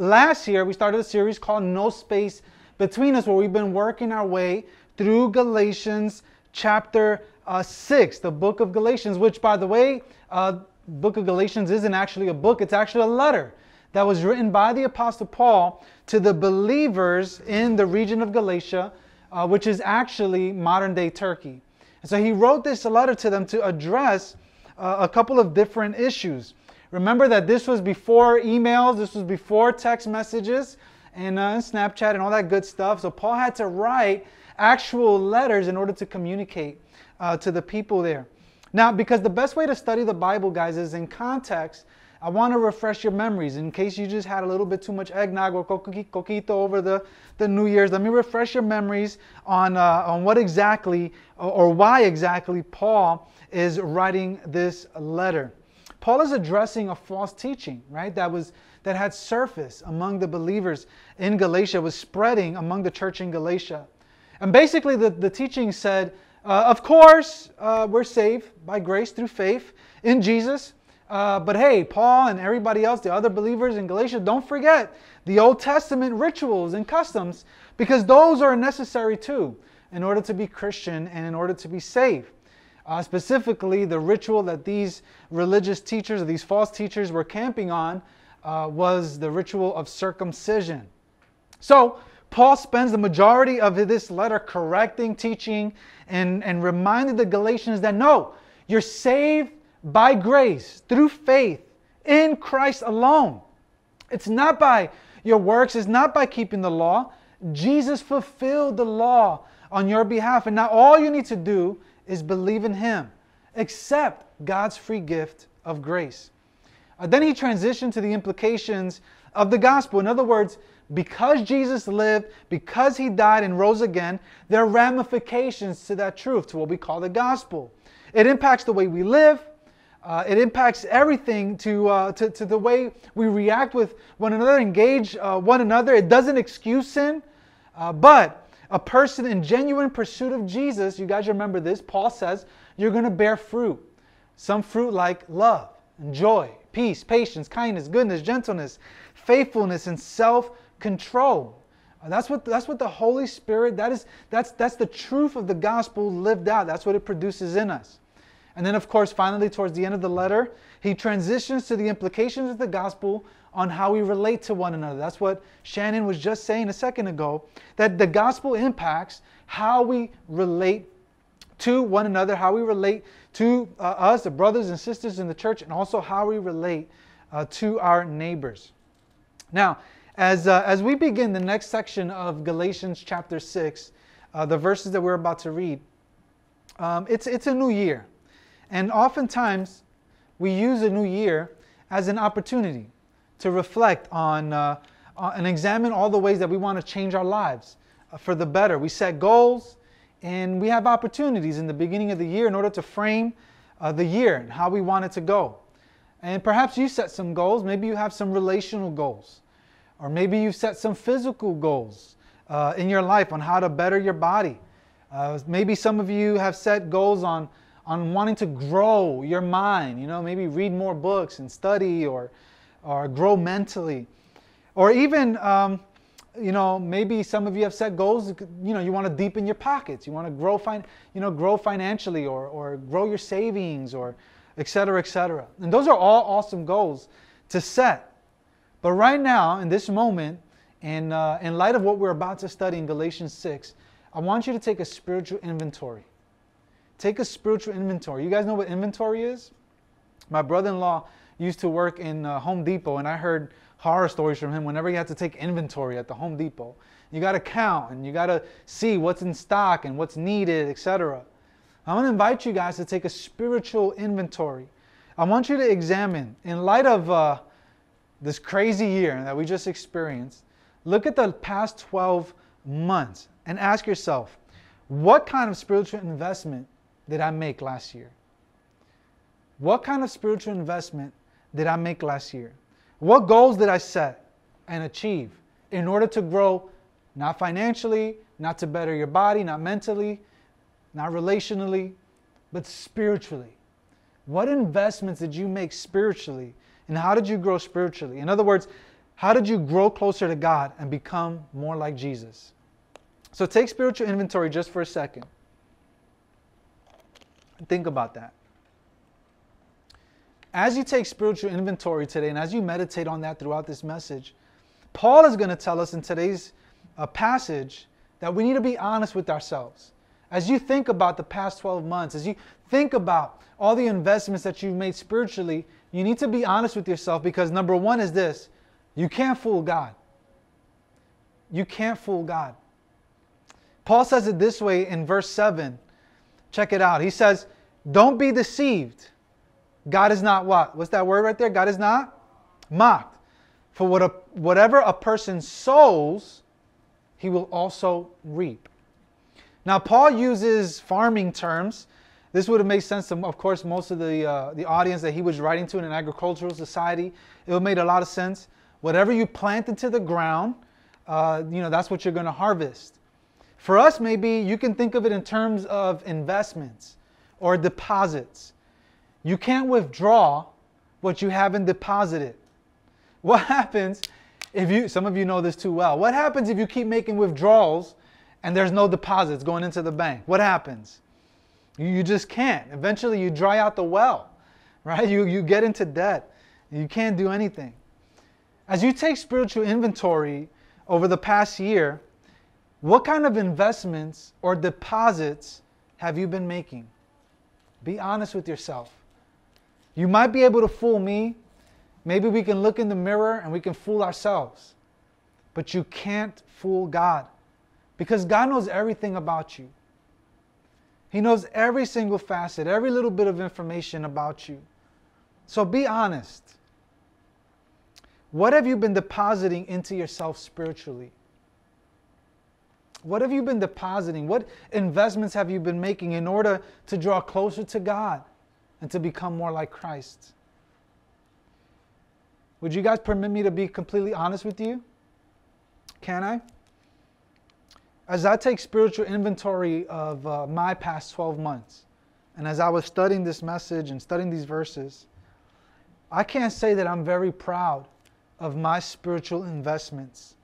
last year we started a series called No Space Between Us, where we've been working our way through Galatians chapter uh, 6, the book of Galatians, which, by the way, uh, book of Galatians isn't actually a book, it's actually a letter that was written by the Apostle Paul to the believers in the region of Galatia, uh, which is actually modern day Turkey. And so he wrote this letter to them to address uh, a couple of different issues. Remember that this was before emails, this was before text messages and uh, Snapchat and all that good stuff. So Paul had to write actual letters in order to communicate uh, to the people there. Now, because the best way to study the Bible, guys, is in context, I want to refresh your memories in case you just had a little bit too much eggnog or coquito over the, the New Year's. Let me refresh your memories on, uh, on what exactly or why exactly Paul is writing this letter. Paul is addressing a false teaching, right? That was that had surfaced among the believers in Galatia, was spreading among the church in Galatia. And basically, the, the teaching said, uh, of course, uh, we're saved by grace through faith in Jesus. Uh, but hey, Paul and everybody else, the other believers in Galatia, don't forget the Old Testament rituals and customs because those are necessary too in order to be Christian and in order to be saved. Uh, specifically, the ritual that these religious teachers or these false teachers were camping on uh, was the ritual of circumcision. So, Paul spends the majority of this letter correcting, teaching, and, and reminding the Galatians that no, you're saved by grace through faith in Christ alone. It's not by your works, it's not by keeping the law. Jesus fulfilled the law on your behalf. And now all you need to do is believe in Him, accept God's free gift of grace. Uh, then he transitioned to the implications of the gospel. In other words, because Jesus lived, because he died and rose again, there are ramifications to that truth, to what we call the gospel. It impacts the way we live, uh, it impacts everything to, uh, to, to, the way we react with one another, engage uh, one another. It doesn't excuse sin, uh, but a person in genuine pursuit of Jesus, you guys remember this, Paul says, you're going to bear fruit. Some fruit like love and joy, peace, patience, kindness, goodness, gentleness, faithfulness, and self control. That's what, that's what the Holy Spirit, that is, that's, that's the truth of the gospel lived out. That's what it produces in us. And then, of course, finally, towards the end of the letter, he transitions to the implications of the gospel on how we relate to one another. That's what Shannon was just saying a second ago, that the gospel impacts how we relate to one another, how we relate to uh, us, the brothers and sisters in the church, and also how we relate uh, to our neighbors. Now, as, uh, as we begin the next section of Galatians chapter 6, uh, the verses that we're about to read, um, it's, it's a new year. And oftentimes, we use a new year as an opportunity to reflect on uh, and examine all the ways that we want to change our lives uh, for the better. We set goals and we have opportunities in the beginning of the year in order to frame uh, the year and how we want it to go. And perhaps you set some goals. Maybe you have some relational goals, or maybe you've set some physical goals uh, in your life on how to better your body. Uh, maybe some of you have set goals on on wanting to grow your mind. You know, maybe read more books and study, or or grow mentally, or even, um, you know, maybe some of you have set goals. You know, you want to deepen your pockets. You want to grow, fin- you know, grow financially, or or grow your savings, or et cetera, et cetera. And those are all awesome goals to set. But right now, in this moment, in, uh, in light of what we're about to study in Galatians 6, I want you to take a spiritual inventory. Take a spiritual inventory. You guys know what inventory is? My brother in law used to work in uh, Home Depot, and I heard horror stories from him whenever he had to take inventory at the Home Depot. You got to count and you got to see what's in stock and what's needed, etc. I want to invite you guys to take a spiritual inventory. I want you to examine, in light of uh, this crazy year that we just experienced, look at the past 12 months and ask yourself, what kind of spiritual investment did I make last year? What kind of spiritual investment did I make last year? What goals did I set and achieve in order to grow, not financially, not to better your body, not mentally, not relationally, but spiritually? What investments did you make spiritually? And how did you grow spiritually? In other words, How did you grow closer to God and become more like Jesus? So take spiritual inventory just for a second. Think about that. As you take spiritual inventory today and as you meditate on that throughout this message, Paul is going to tell us in today's uh, passage that we need to be honest with ourselves. As you think about the past 12 months, as you think about all the investments that you've made spiritually, you need to be honest with yourself because number one is this you can't fool God. You can't fool God. Paul says it this way in verse 7. Check it out. He says, Don't be deceived. God is not what? What's that word right there? God is not mocked. For what a, whatever a person sows, he will also reap. Now, Paul uses farming terms. This would have made sense to, of course, most of the, uh, the audience that he was writing to in an agricultural society. It would have made a lot of sense. Whatever you plant into the ground, uh, you know, that's what you're going to harvest. For us, maybe you can think of it in terms of investments or deposits. You can't withdraw what you haven't deposited. What happens if you, some of you know this too well, what happens if you keep making withdrawals and there's no deposits going into the bank? What happens? You, you just can't. Eventually you dry out the well, right? You, you get into debt. You can't do anything. As you take spiritual inventory over the past year, what kind of investments or deposits have you been making? Be honest with yourself. You might be able to fool me. Maybe we can look in the mirror and we can fool ourselves. But you can't fool God because God knows everything about you. He knows every single facet, every little bit of information about you. So be honest. What have you been depositing into yourself spiritually? What have you been depositing? What investments have you been making in order to draw closer to God and to become more like Christ? Would you guys permit me to be completely honest with you? Can I? As I take spiritual inventory of uh, my past 12 months, and as I was studying this message and studying these verses, I can't say that I'm very proud of my spiritual investments.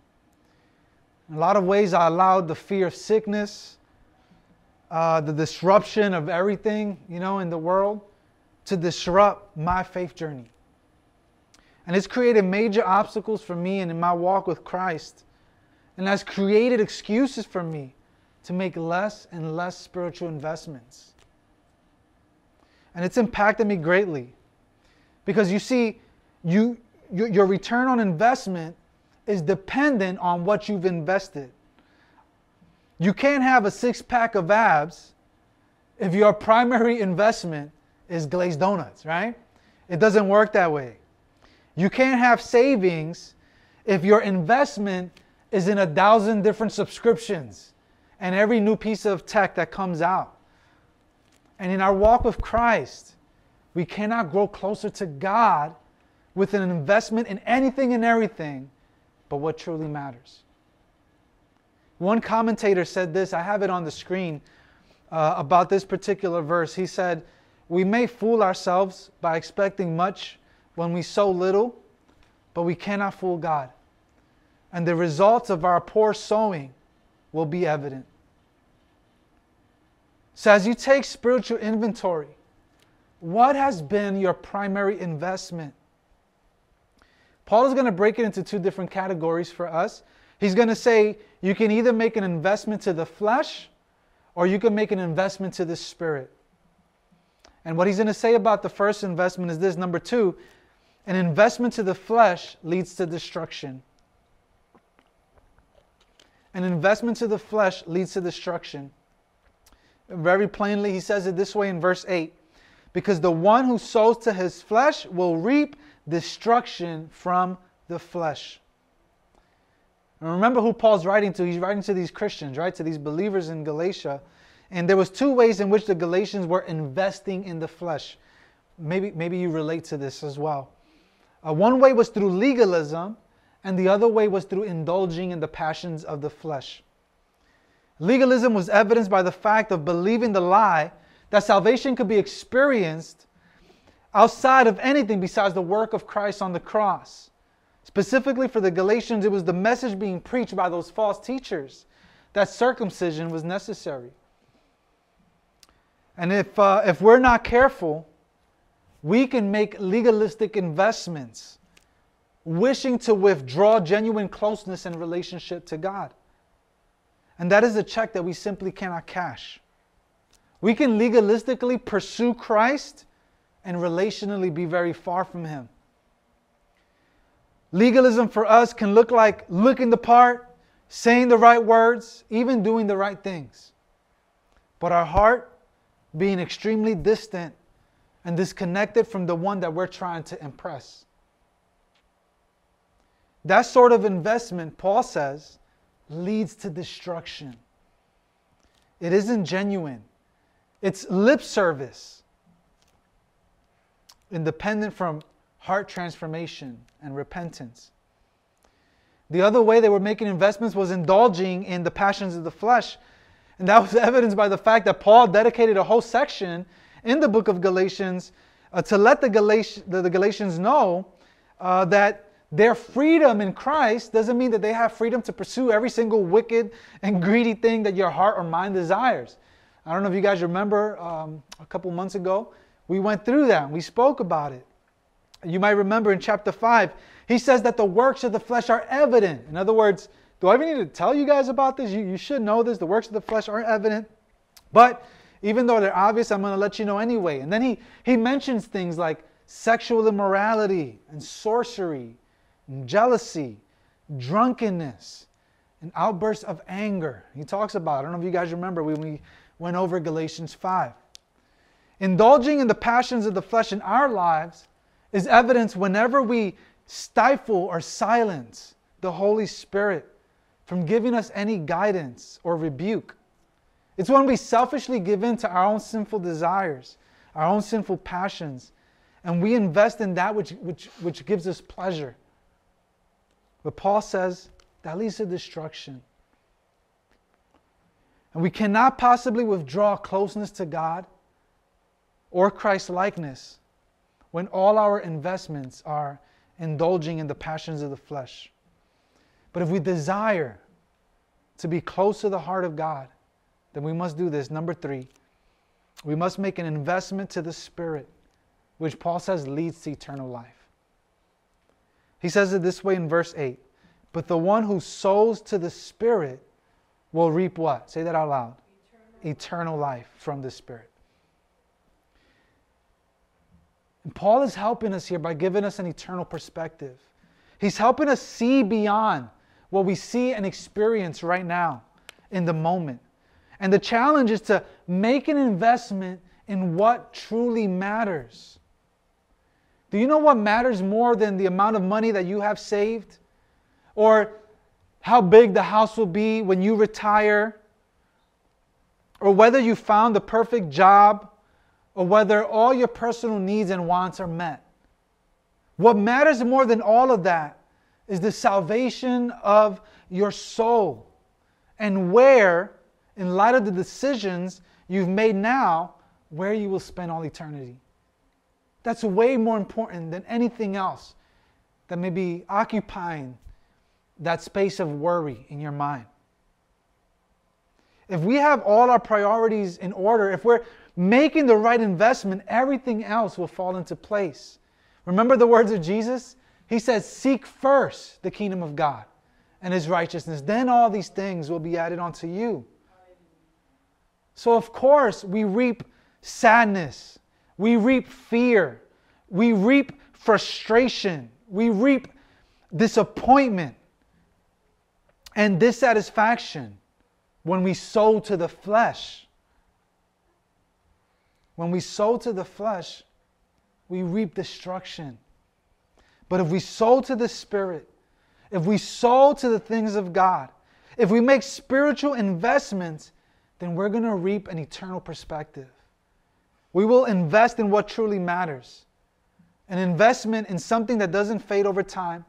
In a lot of ways, I allowed the fear of sickness, uh, the disruption of everything, you know, in the world to disrupt my faith journey. And it's created major obstacles for me and in my walk with Christ. And has created excuses for me to make less and less spiritual investments. And it's impacted me greatly. Because you see, you, your, your return on investment is dependent on what you've invested. You can't have a six pack of abs if your primary investment is glazed donuts, right? It doesn't work that way. You can't have savings if your investment is in a thousand different subscriptions and every new piece of tech that comes out. And in our walk with Christ, we cannot grow closer to God with an investment in anything and everything but what truly matters. One commentator said this, I have it on the screen uh, about this particular verse. He said, We may fool ourselves by expecting much when we sow little, but we cannot fool God. And the results of our poor sowing will be evident. So, as you take spiritual inventory, what has been your primary investment? Paul is going to break it into two different categories for us. He's going to say you can either make an investment to the flesh or you can make an investment to the spirit. And what he's going to say about the first investment is this number two, an investment to the flesh leads to destruction. An investment to the flesh leads to destruction. Very plainly, he says it this way in verse 8 because the one who sows to his flesh will reap destruction from the flesh. And remember who Paul's writing to. He's writing to these Christians, right? To these believers in Galatia. And there was two ways in which the Galatians were investing in the flesh. Maybe, maybe you relate to this as well. Uh, one way was through legalism, and the other way was through indulging in the passions of the flesh. Legalism was evidenced by the fact of believing the lie that salvation could be experienced outside of anything besides the work of Christ on the cross. Specifically for the Galatians, it was the message being preached by those false teachers that circumcision was necessary. And if, uh, if we're not careful, we can make legalistic investments wishing to withdraw genuine closeness and relationship to God. And that is a check that we simply cannot cash. We can legalistically pursue Christ and relationally be very far from Him. Legalism for us can look like looking the part, saying the right words, even doing the right things. But our heart being extremely distant and disconnected from the one that we're trying to impress. That sort of investment, Paul says, leads to destruction. It isn't genuine, it's lip service, independent from heart transformation and repentance. The other way they were making investments was indulging in the passions of the flesh. And that was evidenced by the fact that Paul dedicated a whole section in the book of Galatians uh, to let the, Galati- the, the Galatians know uh, that their freedom in Christ doesn't mean that they have freedom to pursue every single wicked and greedy thing that your heart or mind desires. I don't know if you guys remember um, a couple months ago, we went through that and we spoke about it. You might remember in chapter 5, he says that the works of the flesh are evident. In other words, do I even need to tell you guys about this? You, you should know this. The works of the flesh aren't evident. But even though they're obvious, I'm going to let you know anyway. And then he, he mentions things like sexual immorality and sorcery and jealousy, drunkenness, and outbursts of anger. He talks about, I don't know if you guys remember when we went over Galatians 5. Indulging in the passions of the flesh in our lives is evidence whenever we stifle or silence the Holy Spirit from giving us any guidance or rebuke. It's when we selfishly give in to our own sinful desires, our own sinful passions, and we invest in that which, which, which gives us pleasure. But Paul says that leads to destruction. And we cannot possibly withdraw closeness to God or Christ likeness when all our investments are indulging in the passions of the flesh. But if we desire to be close to the heart of God, then we must do this. Number three, we must make an investment to the Spirit, which Paul says leads to eternal life. He says it this way in verse 8 But the one who sows to the Spirit will reap what? Say that out loud. Eternal, Eternal life from the Spirit. And Paul is helping us here by giving us an eternal perspective. He's helping us see beyond what we see and experience right now in the moment. And the challenge is to make an investment in what truly matters. Do you know what matters more than the amount of money that you have saved? Or how big the house will be when you retire? Or whether you found the perfect job? or whether all your personal needs and wants are met. What matters more than all of that is the salvation of your soul and where, in light of the decisions you've made now, where you will spend all eternity. That's way more important than anything else that may be occupying that space of worry in your mind. If we have all our priorities in order, if we're making the right investment, everything else will fall into place. Remember the words of Jesus? He says, Seek first the kingdom of God and his righteousness, then all these things will be added unto you. So, of course, we reap sadness, we reap fear, we reap frustration, we reap disappointment and dissatisfaction when we sow to the flesh. When we sow to the flesh, we reap destruction. But if we sow to the Spirit, if we sow to the things of God, if we make spiritual investments, then we're going to reap an eternal perspective. We will invest in what truly matters an investment in something that doesn't fade over time,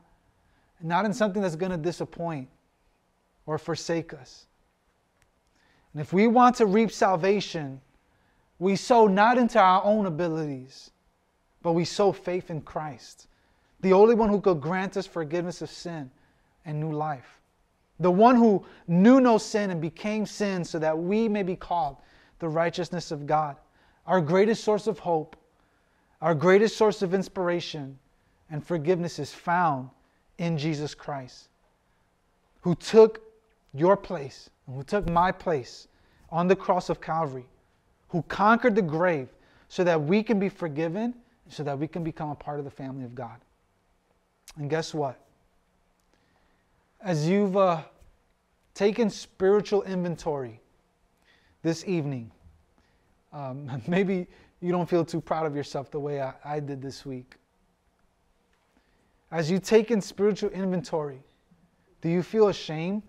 not in something that's going to disappoint or forsake us. And if we want to reap salvation, we sow not into our own abilities, but we sow faith in Christ. The only one who could grant us forgiveness of sin and new life, the one who knew no sin and became sin so that we may be called the righteousness of God, our greatest source of hope, our greatest source of inspiration and forgiveness is found in Jesus Christ, who took your place, and who took my place on the cross of Calvary, who conquered the grave so that we can be forgiven, so that we can become a part of the family of God. And guess what? As you've uh, taken spiritual inventory this evening, um, maybe you don't feel too proud of yourself the way I, I did this week. As you take in spiritual inventory, do you feel ashamed?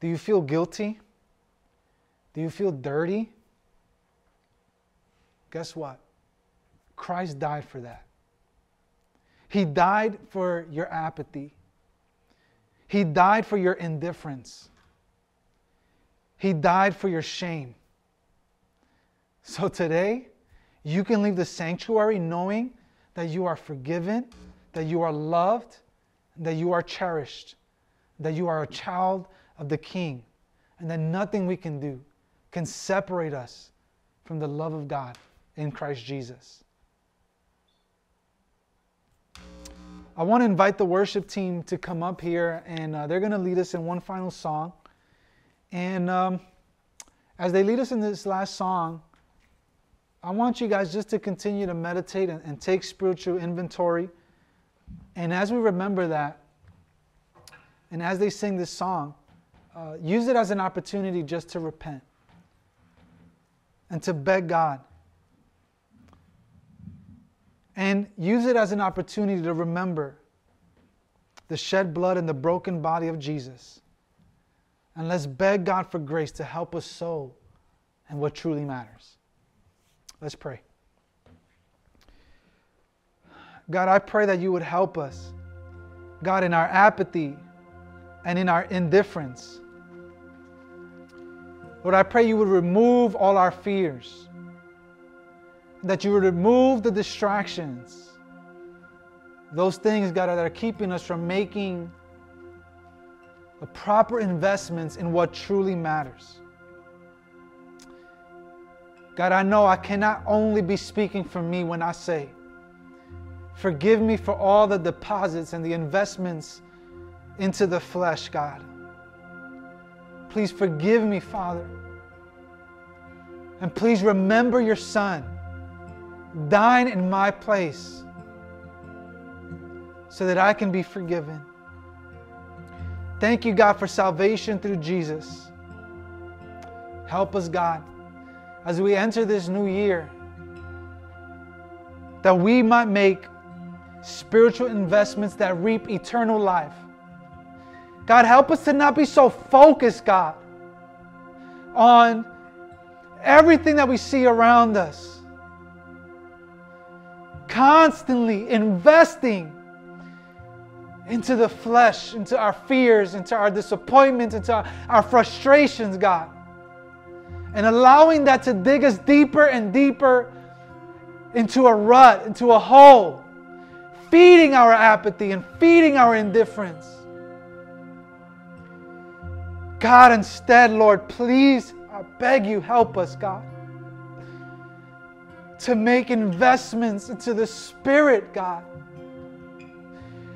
Do you feel guilty? Do you feel dirty? Guess what? Christ died for that. He died for your apathy. He died for your indifference. He died for your shame. So today, you can leave the sanctuary knowing that you are forgiven, that you are loved, that you are cherished, that you are a child of the King, and that nothing we can do can separate us from the love of God in Christ Jesus. I want to invite the worship team to come up here, and uh, they're going to lead us in one final song. And um, as they lead us in this last song, I want you guys just to continue to meditate and, and take spiritual inventory. And as we remember that, and as they sing this song, uh, use it as an opportunity just to repent and to beg God and use it as an opportunity to remember the shed blood and the broken body of Jesus. And let's beg God for grace to help us sow and what truly matters. Let's pray. God, I pray that you would help us, God, in our apathy and in our indifference. Lord, I pray you would remove all our fears that you would remove the distractions, those things, God, that are keeping us from making the proper investments in what truly matters. God, I know I cannot only be speaking for me when I say, Forgive me for all the deposits and the investments into the flesh, God. Please forgive me, Father. And please remember your Son dying in my place so that I can be forgiven. Thank you, God, for salvation through Jesus. Help us, God, as we enter this new year, that we might make spiritual investments that reap eternal life. God, help us to not be so focused, God, on everything that we see around us constantly investing into the flesh, into our fears, into our disappointments, into our, frustrations, God. And allowing that to dig us deeper and deeper into a rut, into a hole, feeding our apathy and feeding our indifference. God, instead, Lord, please, I beg you, help us, God to make investments into the Spirit, God.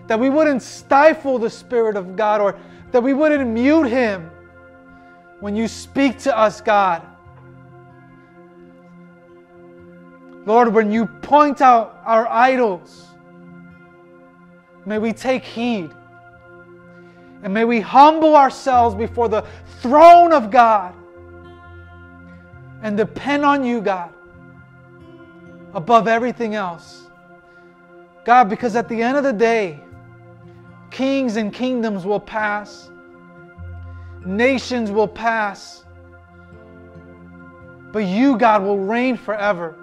That we wouldn't stifle the Spirit of God or that we wouldn't mute Him when you speak to us, God. Lord, when you point out our idols, may we take heed. And may we humble ourselves before the throne of God and depend on you, God above everything else. God, because at the end of the day, kings and kingdoms will pass, nations will pass, but you, God, will reign forever.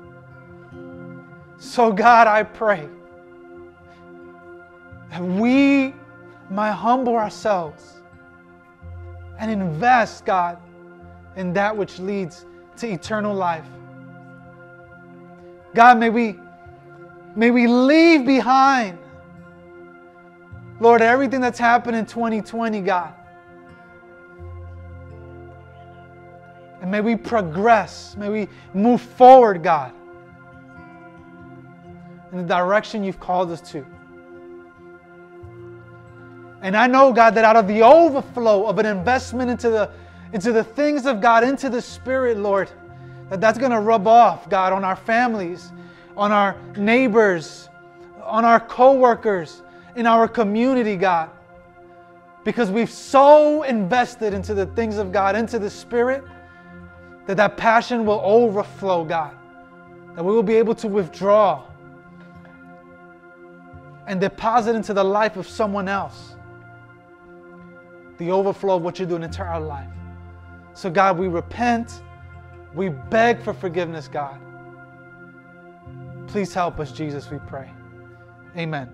So, God, I pray that we might humble ourselves and invest, God, in that which leads to eternal life. God, may we May we leave behind, Lord, everything that's happened in 2020, God. And may we progress. May we move forward, God, in the direction you've called us to. And I know, God, that out of the overflow of an investment into the, into the things of God, into the Spirit, Lord, that that's going to rub off, God, on our families, on our neighbors, on our co-workers, in our community, God. Because we've so invested into the things of God, into the Spirit, that that passion will overflow, God. That we will be able to withdraw and deposit into the life of someone else the overflow of what you're doing into our life. So, God, we repent. We beg for forgiveness, God. Please help us, Jesus, we pray. Amen.